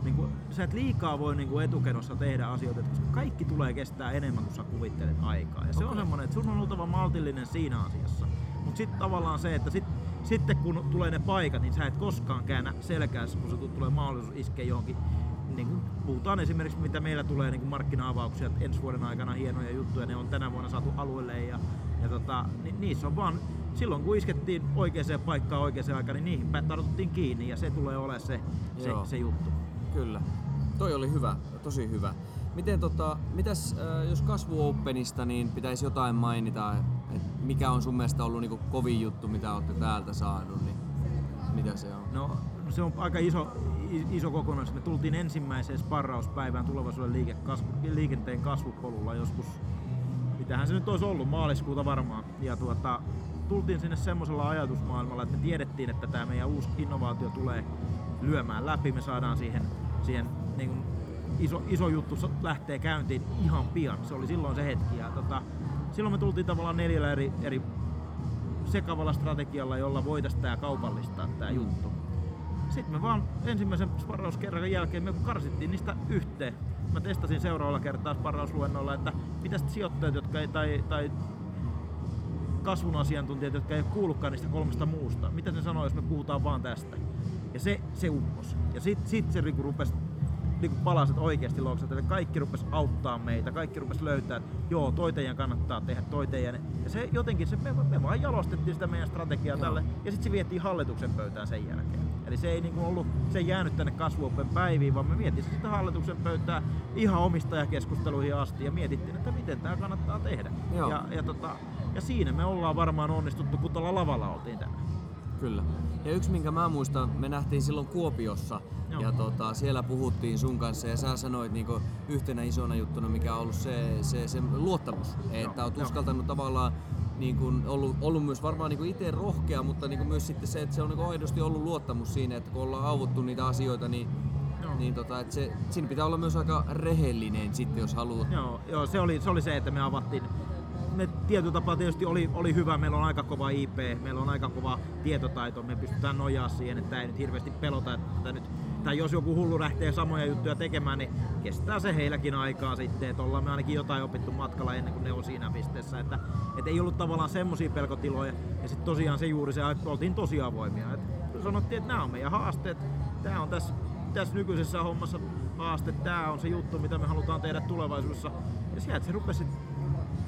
niin kuin, sä et liikaa voi niin kuin etukenossa tehdä asioita, koska kaikki tulee kestää enemmän kuin sä kuvittelet aikaa. Ja se on semmoinen, että sun on oltava maltillinen siinä asiassa. Mutta sitten tavallaan se, että sit, sitten kun tulee ne paikat, niin sä et koskaan käännä selkäässä, kun se tu- tulee mahdollisuus iskeä johonkin. Niin kuin puhutaan esimerkiksi, mitä meillä tulee niin kuin markkina-avauksia ensi vuoden aikana, hienoja juttuja, ne on tänä vuonna saatu alueelle ja, ja tota, ni, niissä on vaan silloin kun iskettiin oikeaan paikkaan oikeaan aikaan, niin niihin tartuttiin kiinni ja se tulee olemaan se, se, Joo. se juttu. Kyllä. Toi oli hyvä, tosi hyvä. Miten tota, mitäs jos kasvu Openista, niin pitäisi jotain mainita, että mikä on sun mielestä ollut niinku kovin juttu, mitä olette täältä saanut, niin mitä se on? No se on aika iso, iso kokonaisuus. Me tultiin ensimmäiseen sparrauspäivään tulevaisuuden liike, kasvu, liikenteen kasvupolulla joskus, mitähän se nyt olisi ollut, maaliskuuta varmaan. Ja tuota, tultiin sinne semmoisella ajatusmaailmalla, että me tiedettiin, että tämä meidän uusi innovaatio tulee lyömään läpi. Me saadaan siihen, siihen niin kuin iso, iso juttu lähtee käyntiin ihan pian. Se oli silloin se hetki. Ja tota, silloin me tultiin tavallaan neljällä eri, eri sekavalla strategialla, jolla voitaisiin tämä kaupallistaa tämä juttu. Sitten me vaan ensimmäisen sparrauskerran jälkeen me karsittiin niistä yhteen. Mä testasin seuraavalla kertaa sparrausluennolla, että mitä sijoittajat, jotka ei, tai, tai kasvun asiantuntijat, jotka ei ole kuullutkaan niistä kolmesta muusta, mitä ne sanoo, jos me puhutaan vaan tästä. Ja se, se uppos. Ja sitten sit se niinku rupesi niinku palaset oikeasti eli kaikki rupes auttaa meitä, kaikki rupes löytää, että joo, toi teidän kannattaa tehdä, toi teidän. Ja se jotenkin, se, me, me vaan jalostettiin sitä meidän strategiaa Joo. tälle, ja sitten se vietiin hallituksen pöytään sen jälkeen. Eli se ei niinku ollut, se ei jäänyt tänne kasvuoppen päiviin, vaan me mietittiin sitten hallituksen pöytään ihan omistajakeskusteluihin asti, ja mietittiin, että miten tämä kannattaa tehdä. Joo. Ja, ja, tota, ja siinä me ollaan varmaan onnistuttu, kun tuolla lavalla oltiin tänään. Kyllä. Ja yksi minkä mä muistan, me nähtiin silloin Kuopiossa Joo. ja tota, siellä puhuttiin sun kanssa ja sä sanoit niinku yhtenä isona juttuna, mikä on ollut se, se, se luottamus. Että oot joo. uskaltanut tavallaan niin kuin ollut, ollut myös varmaan niin itse rohkea, mutta niin kuin myös sitten se, että se on niin kuin aidosti ollut luottamus siinä, että kun ollaan avuttu niitä asioita, niin, Joo. niin tota, että se, siinä pitää olla myös aika rehellinen sitten, jos haluat. Joo, joo se, oli, se oli se, että me avattiin. Me tapaa tietysti oli, oli hyvä, meillä on aika kova IP, meillä on aika kova tietotaito, me pystytään nojaa siihen, että ei nyt hirveästi pelota, että nyt, tai jos joku hullu lähtee samoja juttuja tekemään, niin kestää se heilläkin aikaa sitten, että ollaan me ainakin jotain opittu matkalla ennen kuin ne on siinä pisteessä, että, että ei ollut tavallaan semmoisia pelkotiloja, ja sitten tosiaan se juuri se, että oltiin tosi avoimia, että sanottiin, että nämä on meidän haasteet, tämä on tässä tässä nykyisessä hommassa haaste, tämä on se juttu, mitä me halutaan tehdä tulevaisuudessa. Ja sieltä se rupesi,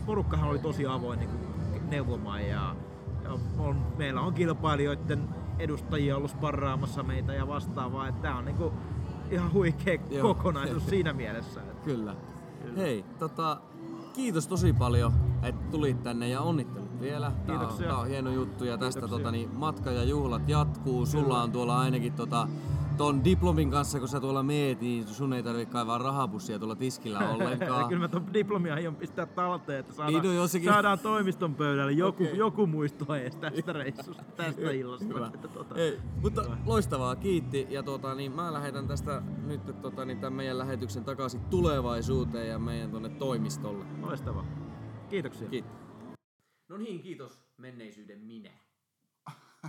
porukkahan oli tosi avoin niin neuvomaan ja, ja on, meillä on kilpailijoiden edustajia ollut sparraamassa meitä ja vastaavaa, että tämä on niin kuin ihan huikea Joo. kokonaisuus siinä mielessä. Että Kyllä. Hei, tota, kiitos tosi paljon, että tulit tänne ja onnittelut vielä. Tää on, Kiitoksia. tää on hieno juttu ja tästä Kiitoksia. tota, niin, matka ja juhlat jatkuu. Sulla on tuolla ainakin tota, ton diplomin kanssa, kun sä tuolla meet, niin sun ei tarvitse kaivaa rahapussia tuolla tiskillä ollenkaan. Kyllä mä ton diplomia aion pistää talteen, että saadaan, Niin, no jossakin- saadaan toimiston pöydälle joku, Okei. joku muisto edes tästä reissusta, tästä illasta. Hyvä. Että, tota, Ei, mutta Hyvä. loistavaa, kiitti. Ja tota, niin mä lähetän tästä nyt tota, niin tämän meidän lähetyksen takaisin tulevaisuuteen ja meidän tonne toimistolle. Loistavaa. Kiitoksia. Kiitti. No niin, kiitos menneisyyden minä.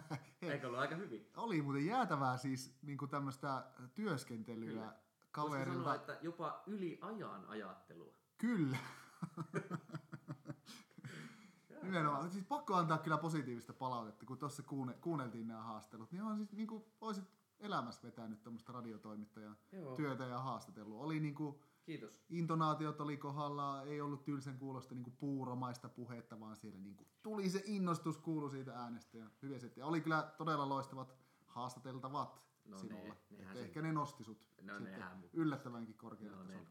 Eikö ollut aika hyvin? Oli muuten jäätävää siis niin tämmöistä työskentelyä Kyllä. Kaverilta. sanoa, että jopa yli ajan ajattelua. Kyllä. Nimenomaan. Siis pakko antaa kyllä positiivista palautetta, kun tuossa kuune, kuunneltiin nämä haastelut. Niin on siis niin kuin olisit elämässä vetänyt tämmöistä radiotoimittajan Joo. työtä ja haastatellut. Oli niin kuin, Kiitos. intonaatiot oli kohdalla, ei ollut tylsän kuulosta niin kuin puuromaista puhetta, vaan siellä niin kuin tuli se innostus kuulu siitä äänestä ja hyviä settiä. Oli kyllä todella loistavat haastateltavat No sinulla. ne- nehän ehkä ne nosti sut No nehän, mutta- yllättävänkin korkealle No, tasolle.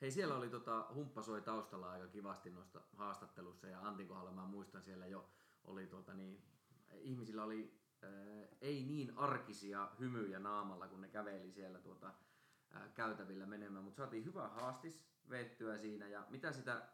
Hei, siellä oli tota, humppa soi taustalla aika kivasti noista haastattelussa ja Antin kohdalla mä muistan siellä jo oli tuota niin, ihmisillä oli ei niin arkisia hymyjä naamalla, kun ne käveli siellä tuota, käytävillä menemään, mutta saatiin hyvä haastis veettyä siinä ja mitä sitä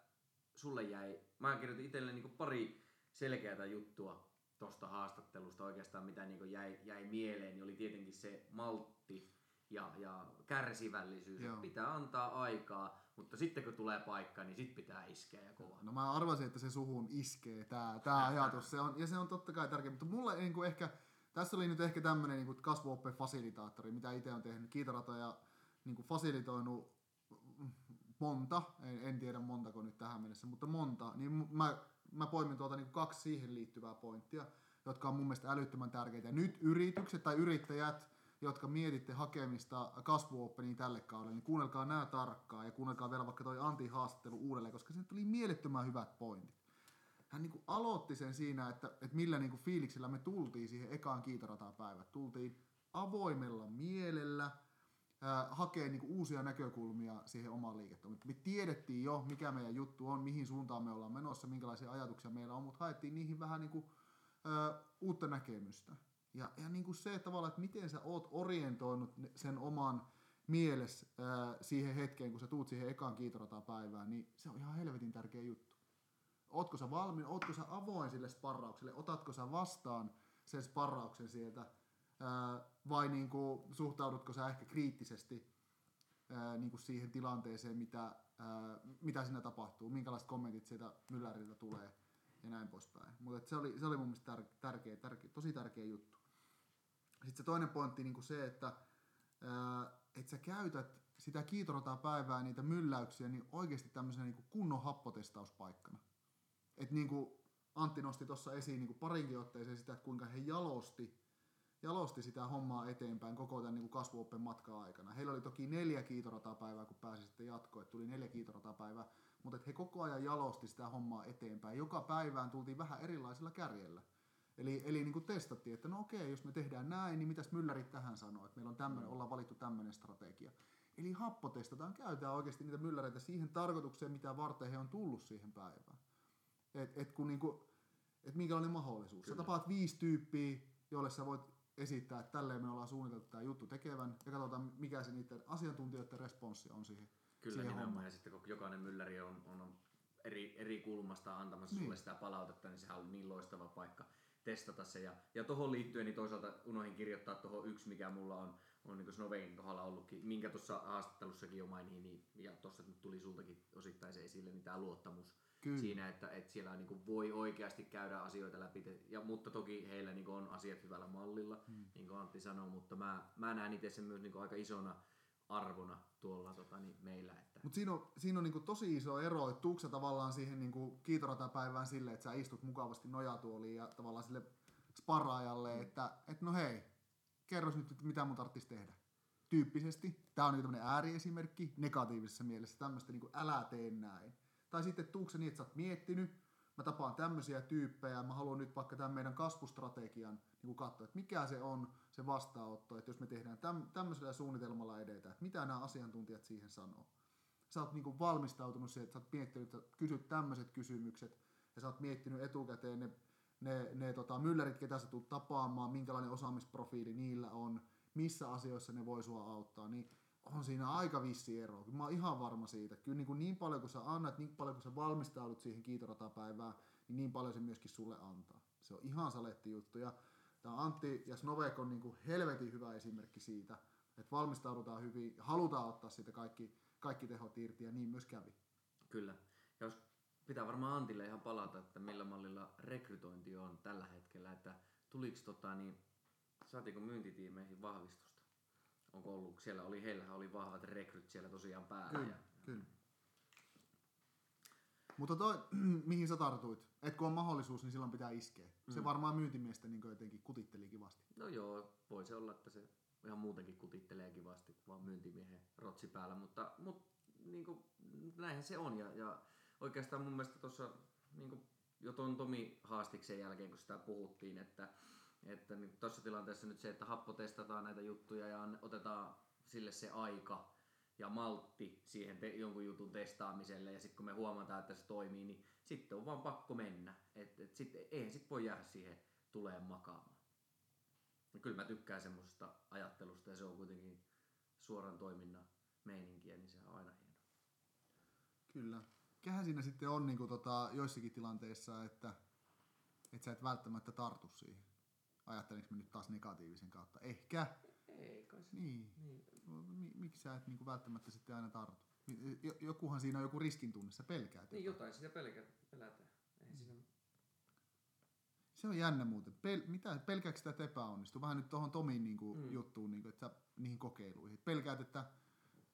sulle jäi? Mä kirjoitin itselleni niinku pari selkeää juttua tuosta haastattelusta oikeastaan, mitä niinku jäi, jäi mieleen, niin oli tietenkin se maltti ja, ja kärsivällisyys. Joo. Pitää antaa aikaa, mutta sitten kun tulee paikka, niin sit pitää iskeä ja kovaa. No mä arvasin, että se suhun iskee tää, tää ajatus. Se on, ja se on totta kai tärkeä. Mutta mulle niin kuin ehkä, tässä oli nyt ehkä tämmönen niin kasvuoppeen fasilitaattori, mitä itse on tehnyt. Kiitoratoja niinku fasilitoinut monta, en, en tiedä montako nyt tähän mennessä, mutta monta, niin mä, mä poimin tuolta niinku kaksi siihen liittyvää pointtia, jotka on mun mielestä älyttömän tärkeitä. Nyt yritykset tai yrittäjät, jotka mietitte hakemista kasvuopeniin tälle kaudelle, niin kuunnelkaa nämä tarkkaan ja kuunnelkaa vielä vaikka toi Antin haastattelu uudelleen, koska siinä tuli mielettömän hyvät pointit. Hän niin aloitti sen siinä, että, että millä niin fiiliksellä me tultiin siihen ekaan kiitoratapäivään. Tultiin avoimella mielellä, hakee niin uusia näkökulmia siihen omaan liiketoimintaan. Me tiedettiin jo, mikä meidän juttu on, mihin suuntaan me ollaan menossa, minkälaisia ajatuksia meillä on, mutta haettiin niihin vähän niin kuin, ää, uutta näkemystä. Ja, ja niin kuin se että tavallaan, että miten sä oot orientoinut sen oman mieles ää, siihen hetkeen, kun sä tuut siihen ekaan kiitoratapäivään, niin se on ihan helvetin tärkeä juttu. Ootko sä valmiin, ootko sä avoin sille sparraukselle, otatko sä vastaan sen sparrauksen sieltä, vai niin kuin, suhtaudutko sä ehkä kriittisesti niin kuin siihen tilanteeseen, mitä, mitä siinä tapahtuu, minkälaiset kommentit sieltä mylläriltä tulee ja näin poispäin. Mutta se oli, se oli mun mielestä tär, tärkeä, tärkeä, tosi tärkeä juttu. Sitten se toinen pointti niin kuin se, että että sä käytät sitä kiitorotapäivää, niitä mylläyksiä, niin oikeasti tämmöisenä niin kunnon happotestauspaikkana. Että niin kuin Antti nosti tuossa esiin niin kuin parinkin otteeseen sitä, että kuinka he jalosti, jalosti sitä hommaa eteenpäin koko tämän niin kasvuoppen matkan aikana. Heillä oli toki neljä kiitoratapäivää, kun pääsi sitten jatkoon, että tuli neljä kiitoratapäivää, mutta että he koko ajan jalosti sitä hommaa eteenpäin. Joka päivään tultiin vähän erilaisilla kärjellä. Eli, eli niin kuin testattiin, että no okei, jos me tehdään näin, niin mitäs myllärit tähän sanoo, että meillä on tämmöinen, ollaan valittu tämmöinen strategia. Eli happotestataan, käytetään oikeasti niitä mylläreitä siihen tarkoitukseen, mitä varten he on tullut siihen päivään. Et, et kun niinku, et minkälainen mahdollisuus. Kyllä. Sä tapaat viisi tyyppiä, joille sä voit esittää, että tälleen me ollaan suunniteltu tämä juttu tekevän, ja katsotaan mikä se niiden asiantuntijoiden responssi on siihen Kyllä siihen nimenomaan, hommaan. ja sitten kun jokainen mylläri on, on eri, eri kulmasta antamassa niin. sulle sitä palautetta, niin sehän on niin loistava paikka testata se. Ja, ja tuohon liittyen niin toisaalta unohin kirjoittaa tuohon yksi, mikä mulla on, on niin Snovein kohdalla ollutkin, minkä tuossa haastattelussakin jo mainiin, niin, ja tuossa nyt tuli sultakin osittain se esille, niin tämä luottamus Kyllä. siinä, että, että siellä niin kuin voi oikeasti käydä asioita läpi. Ja, mutta toki heillä niin kuin on asiat hyvällä mallilla, hmm. niin kuin Antti sanoi, mutta mä, mä näen itse sen myös niin kuin aika isona arvona tuolla tota, niin meillä. Että... Mutta siinä on, siinä on niinku tosi iso ero, että tuuksa tavallaan siihen niinku kiitoratapäivään silleen, että sä istut mukavasti nojatuoliin ja tavallaan sille sparraajalle, mm. että et no hei, kerros nyt, että mitä mun tarvitsisi tehdä. Tyyppisesti. Tämä on niinku tämmöinen ääriesimerkki negatiivisessa mielessä, tämmöistä niinku älä tee näin. Tai sitten tuukse niin, että sä oot miettinyt, mä tapaan tämmöisiä tyyppejä, mä haluan nyt vaikka tämän meidän kasvustrategian niin katsoa, että mikä se on se vastaanotto, että jos me tehdään täm, tämmöisellä suunnitelmalla edetä, että mitä nämä asiantuntijat siihen sanoo. Sä oot niin valmistautunut siihen, että sä oot miettinyt, että kysyt tämmöiset kysymykset, ja sä oot miettinyt etukäteen ne, ne, ne tota, myllärit, ketä sä tulet tapaamaan, minkälainen osaamisprofiili niillä on, missä asioissa ne voi sua auttaa, niin on siinä aika vissi ero. Mä oon ihan varma siitä. Kyllä niin, kuin niin paljon kuin sä annat, niin paljon kuin sä valmistaudut siihen kiitoratapäivään, niin niin paljon se myöskin sulle antaa. Se on ihan saletti juttu. Ja tämä Antti ja Snovek on niin kuin helvetin hyvä esimerkki siitä, että valmistaudutaan hyvin, halutaan ottaa siitä kaikki, kaikki tehot irti ja niin myös kävi. Kyllä. Jos pitää varmaan Antille ihan palata, että millä mallilla rekrytointi on tällä hetkellä, että tuliko tota, niin, saatiinko myyntitiimeihin vahvistusta? Onko ollut, siellä oli, heillähän oli vahvat rekryt siellä tosiaan päällä. Kyllä, ja, kyllä. Mutta toi, mihin sä tartuit, että kun on mahdollisuus, niin silloin pitää iskeä. Mm. Se varmaan myyntimiestä niin jotenkin kutitteli kivasti. No joo, voi se olla, että se ihan muutenkin kutittelee kivasti, vaan myyntimiehen rotsi päällä, mutta, mutta niin kuin, näinhän se on. Ja, ja oikeastaan mun mielestä tuossa niin jo ton Tomi haastiksen jälkeen, kun sitä puhuttiin, että, että niin tuossa tilanteessa nyt se, että happotestataan näitä juttuja ja otetaan sille se aika, ja maltti siihen te- jonkun jutun testaamiselle ja sitten kun me huomataan, että se toimii, niin sitten on vaan pakko mennä. Et, et sit, eihän sit voi jäädä siihen tuleen makaamaan. Ja kyllä mä tykkään semmoisesta ajattelusta ja se on kuitenkin suoran toiminnan meininkiä, niin se on aina hieno. Kyllä. Mikähän siinä sitten on niin kuin, tota, joissakin tilanteissa, että, että sä et välttämättä tartu siihen? Ajattelinko mä nyt taas negatiivisen kautta? Ehkä. Ei kai se. Niin. niin. Miksi sä et niin kuin välttämättä sitten aina tartu? Jokuhan siinä on joku riskintunne, sä pelkäät. Niin jotain sitä pelkä, pelätään. Ei siinä... Se on jännä muuten. Pel, mitä, pelkääkö sitä, että epäonnistuu? Vähän nyt tuohon Tomin niin kuin, mm. juttuun, niin kuin, että sä, niihin kokeiluihin. Pelkäät, että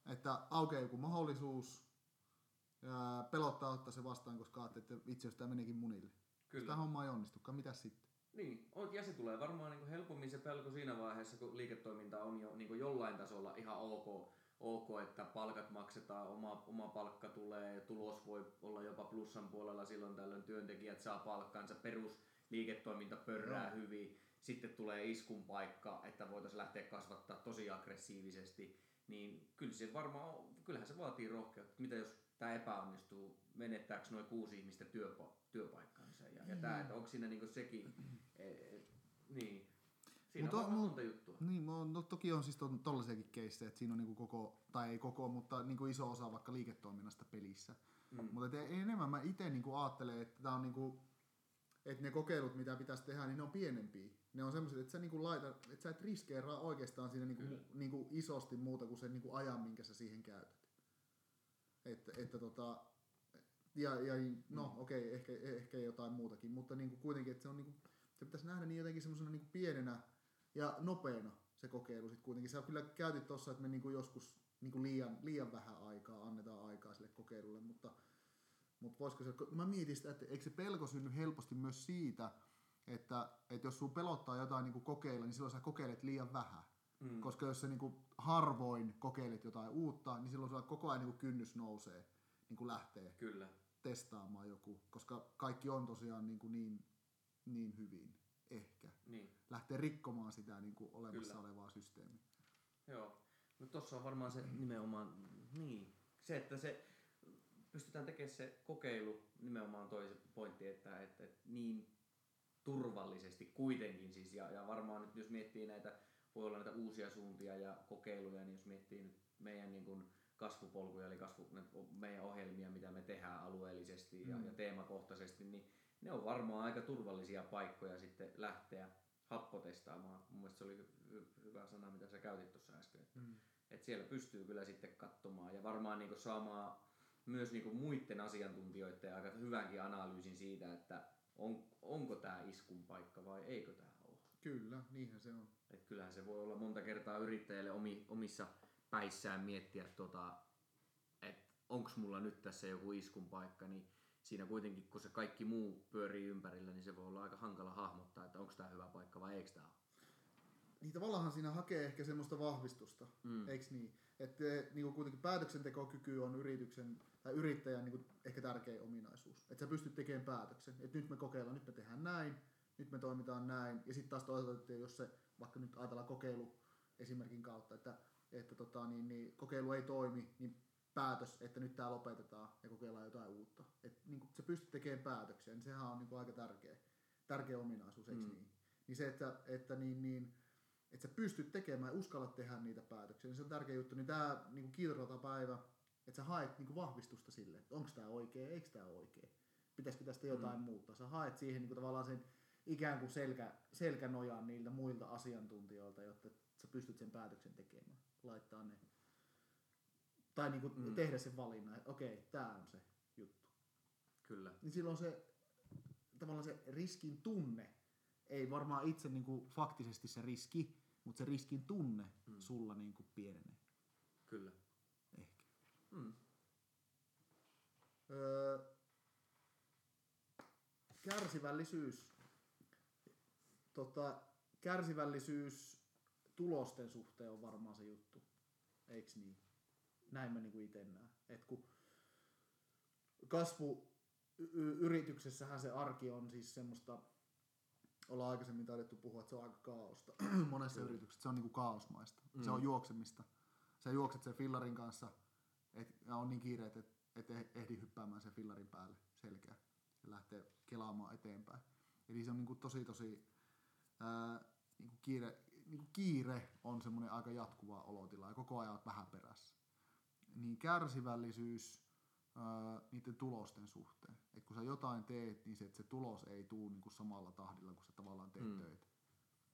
että aukeaa joku mahdollisuus, pelottaa ottaa se vastaan, koska ajattelee, että vitsi, jos tämä menikin munille. Kyllä. Sitä homma ei onnistukaan, mitä sitten? Niin, ja se tulee varmaan niin helpommin se pelko siinä vaiheessa, kun liiketoiminta on jo niin jollain tasolla ihan ok, ok, että palkat maksetaan, oma, oma palkka tulee, tulos voi olla jopa plussan puolella silloin tällöin työntekijät saa palkkansa, perusliiketoiminta pörrää no. hyvin, sitten tulee iskun paikka, että voitaisiin lähteä kasvattaa tosi aggressiivisesti, niin kyllä se varmaan, kyllähän se vaatii rohkeutta. Mitä jos tämä epäonnistuu, menettääkö noin kuusi ihmistä työpa- työpaikkansa ja, ja tämä, että onko siinä niinku sekin, e, e, niin, Siinä Mut on, on monta juttua. Niin, no, toki on siis to, tollaisiakin keissejä, että siinä on niinku koko, tai ei koko, mutta niinku iso osa vaikka liiketoiminnasta pelissä. Mm. Mutta enemmän mä itse niinku ajattelen, että tää on niinku, että ne kokeilut, mitä pitäisi tehdä, niin ne on pienempiä. Ne on semmoiset, että sä, niinku laita, että sä et riskeeraa oikeastaan siinä niinku, niinku isosti muuta kuin sen niinku ajan, minkä sä siihen käytät. Että, että tota, ja, ja no mm. okei, okay, ehkä, ehkä jotain muutakin, mutta niinku kuitenkin, että se on niinku, se pitäisi nähdä niin jotenkin semmoisena niinku pienenä ja nopeana se kokeilu sitten kuitenkin. Sä kyllä käytit tuossa, että me niinku joskus niinku liian, liian vähän aikaa annetaan aikaa sille kokeilulle, mutta, mutta voisiko se, mä mietin sitä, että eikö se pelko synny helposti myös siitä, että, että jos sun pelottaa jotain niinku kokeilla, niin silloin sä kokeilet liian vähän. Mm. Koska jos sä niinku harvoin kokeilet jotain uutta, niin silloin sulla koko ajan niinku kynnys nousee niinku lähtee Kyllä. testaamaan joku, koska kaikki on tosiaan niinku niin, niin hyvin ehkä. Niin. Lähtee rikkomaan sitä niinku olemassa Kyllä. olevaa systeemiä. Joo. No tossa on varmaan se nimenomaan, niin, se, että se pystytään tekemään se kokeilu nimenomaan toi se pointti, että, että, että niin turvallisesti kuitenkin siis, ja, ja varmaan nyt jos miettii näitä, voi olla näitä uusia suuntia ja kokeiluja, niin jos miettii nyt meidän niin kuin kasvupolkuja, eli kasvu, meidän ohjelmia, mitä me tehdään alueellisesti ja, mm. ja teemakohtaisesti, niin ne on varmaan aika turvallisia paikkoja sitten lähteä happotestaamaan. Mun mielestä se oli hy- hyvä sana, mitä sä käytit tuossa äsken. Että, mm. että siellä pystyy kyllä sitten katsomaan ja varmaan niin saamaan myös niin muiden asiantuntijoiden aika hyvänkin analyysin siitä, että on, onko tämä iskun paikka vai eikö tämä ole. Kyllä, niinhän se on. Et kyllähän se voi olla monta kertaa yrittäjälle omi, omissa päissään miettiä, tota, että onko mulla nyt tässä joku iskun paikka, niin siinä kuitenkin, kun se kaikki muu pyörii ympärillä, niin se voi olla aika hankala hahmottaa, että onko tämä hyvä paikka vai eikö tämä ole. Niin tavallaan siinä hakee ehkä semmoista vahvistusta, mm. eikö niin? Että niin kuin kuitenkin päätöksentekokyky on yrityksen tai yrittäjän niin kuin ehkä tärkein ominaisuus. Että sä pystyt tekemään päätöksen, että nyt me kokeillaan, nyt me tehdään näin, nyt me toimitaan näin. Ja sitten taas toisaalta, että jos se, vaikka nyt ajatellaan kokeilu esimerkin kautta, että, että tota, niin, niin, kokeilu ei toimi, niin päätös, että nyt tämä lopetetaan ja kokeillaan jotain uutta. Että niin kuin, sä pystyt tekemään päätöksiä, niin sehän on niin aika tärkeä, tärkeä ominaisuus, eikö mm. niin? Niin se, että, että niin, niin, että sä pystyt tekemään ja uskallat tehdä niitä päätöksiä, niin se on tärkeä juttu. Niin tämä niin päivä, että sä haet niin vahvistusta sille, että onko tämä oikea, eikö tämä oikea. Pitäisikö tästä jotain mm. muuttaa. Sä haet siihen niin kuin tavallaan sen ikään kuin selkä, selkänojan niiltä muilta asiantuntijoilta, jotta sä pystyt sen päätöksen tekemään. Laittaa ne. Tai niin kuin mm. tehdä sen valinnan, että okei, tämä on se juttu. Kyllä. Niin silloin se tavallaan se riskin tunne, ei varmaan itse niin kuin faktisesti se riski, mutta se riskin tunne mm. sulla niin kuin pienenee. Kyllä. Ehkä. Mm. Öö, kärsivällisyys. Tota, kärsivällisyys tulosten suhteen on varmaan se juttu. Eiks niin? Näin mä niinku ite näen. Et kun kasvu yrityksessähän se arki on siis semmoista, ollaan aikaisemmin taidettu puhua, että se on aika kaaosta. Monessa mm. yrityksessä se on niinku kaosmaista. Mm. Se on juoksemista. Sä juokset sen fillarin kanssa, et, ja on niin kiire, että et ehdi hyppäämään sen fillarin päälle selkeä ja lähtee kelaamaan eteenpäin. Eli se on niinku tosi tosi ää, niinku kiire, niinku kiire on semmoinen aika jatkuva olotila ja koko ajan vähän perässä. Niin kärsivällisyys ää, niiden tulosten suhteen. Et kun sä jotain teet, niin se, että se tulos ei tule niinku samalla tahdilla, kun sä tavallaan teet mm. töitä.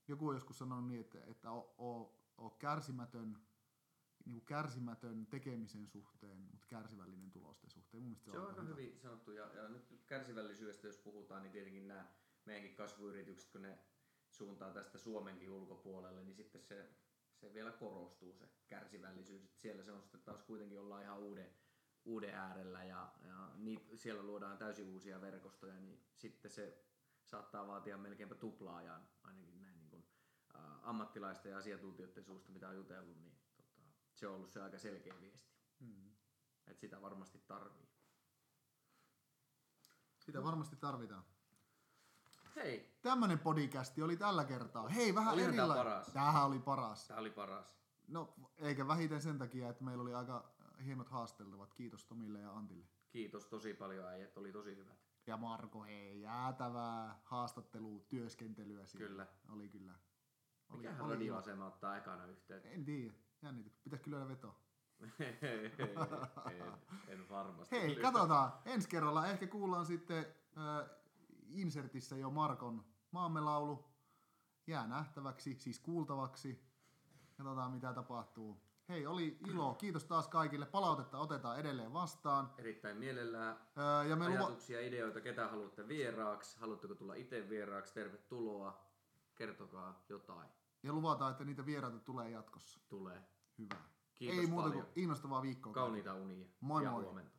Joku on joskus sanonut niin, että, että oo, oo, oo kärsimätön niin kuin kärsimätön tekemisen suhteen, mutta kärsivällinen tulosten suhteen. Mun se, se on aika hyvin hyvin sanottu. Ja, ja nyt kärsivällisyydestä, jos puhutaan, niin tietenkin nämä meidänkin kasvuyritykset, kun ne suuntaa tästä Suomenkin ulkopuolelle, niin sitten se, se vielä korostuu se kärsivällisyys. siellä se on sitten taas kuitenkin ollaan ihan uuden, uuden äärellä ja, ja niit, siellä luodaan täysin uusia verkostoja, niin sitten se saattaa vaatia melkeinpä tuplaajan ainakin näin niin kuin, ä, ammattilaisten ja asiantuntijoiden suusta, mitä on jutellut, niin tota, se on ollut se aika selkeä viesti. Mm. Että sitä varmasti tarvii. Sitä varmasti tarvitaan. Hei, Tämmönen podcasti oli tällä kertaa. Hei, vähän tää erilainen. paras? Tämähän oli paras. tämä oli paras. No, eikä vähiten sen takia, että meillä oli aika hienot haasteltavat. Kiitos Tomille ja Antille. Kiitos tosi paljon äijät, oli tosi hyvät. Ja Marko, hei, jäätävää haastattelua, työskentelyä siellä. Kyllä. Oli kyllä. Oli, Mikähän oli radioasema ottaa ekana yhteyttä? En tiedä. Jännitä. Pitäisikö lyödä veto? en, en varmasti. Hei, katsotaan. Ensi kerralla ehkä kuullaan sitten äh, insertissä jo Markon maamme laulu. Jää nähtäväksi, siis kuultavaksi. Katsotaan mitä tapahtuu. Hei, oli ilo. Kiitos taas kaikille. Palautetta otetaan edelleen vastaan. Erittäin mielellään Öö, ja me ajatuksia, ideoita, ketä haluatte vieraaksi, haluatteko tulla itse vieraaksi, tervetuloa, kertokaa jotain, ja luvataan, että niitä vieraita tulee jatkossa. tulee. Hyvä. Kiitos Ei muuta paljon. kuin innostavaa viikkoa. Kauniita unia Moi ja moi. huomenta.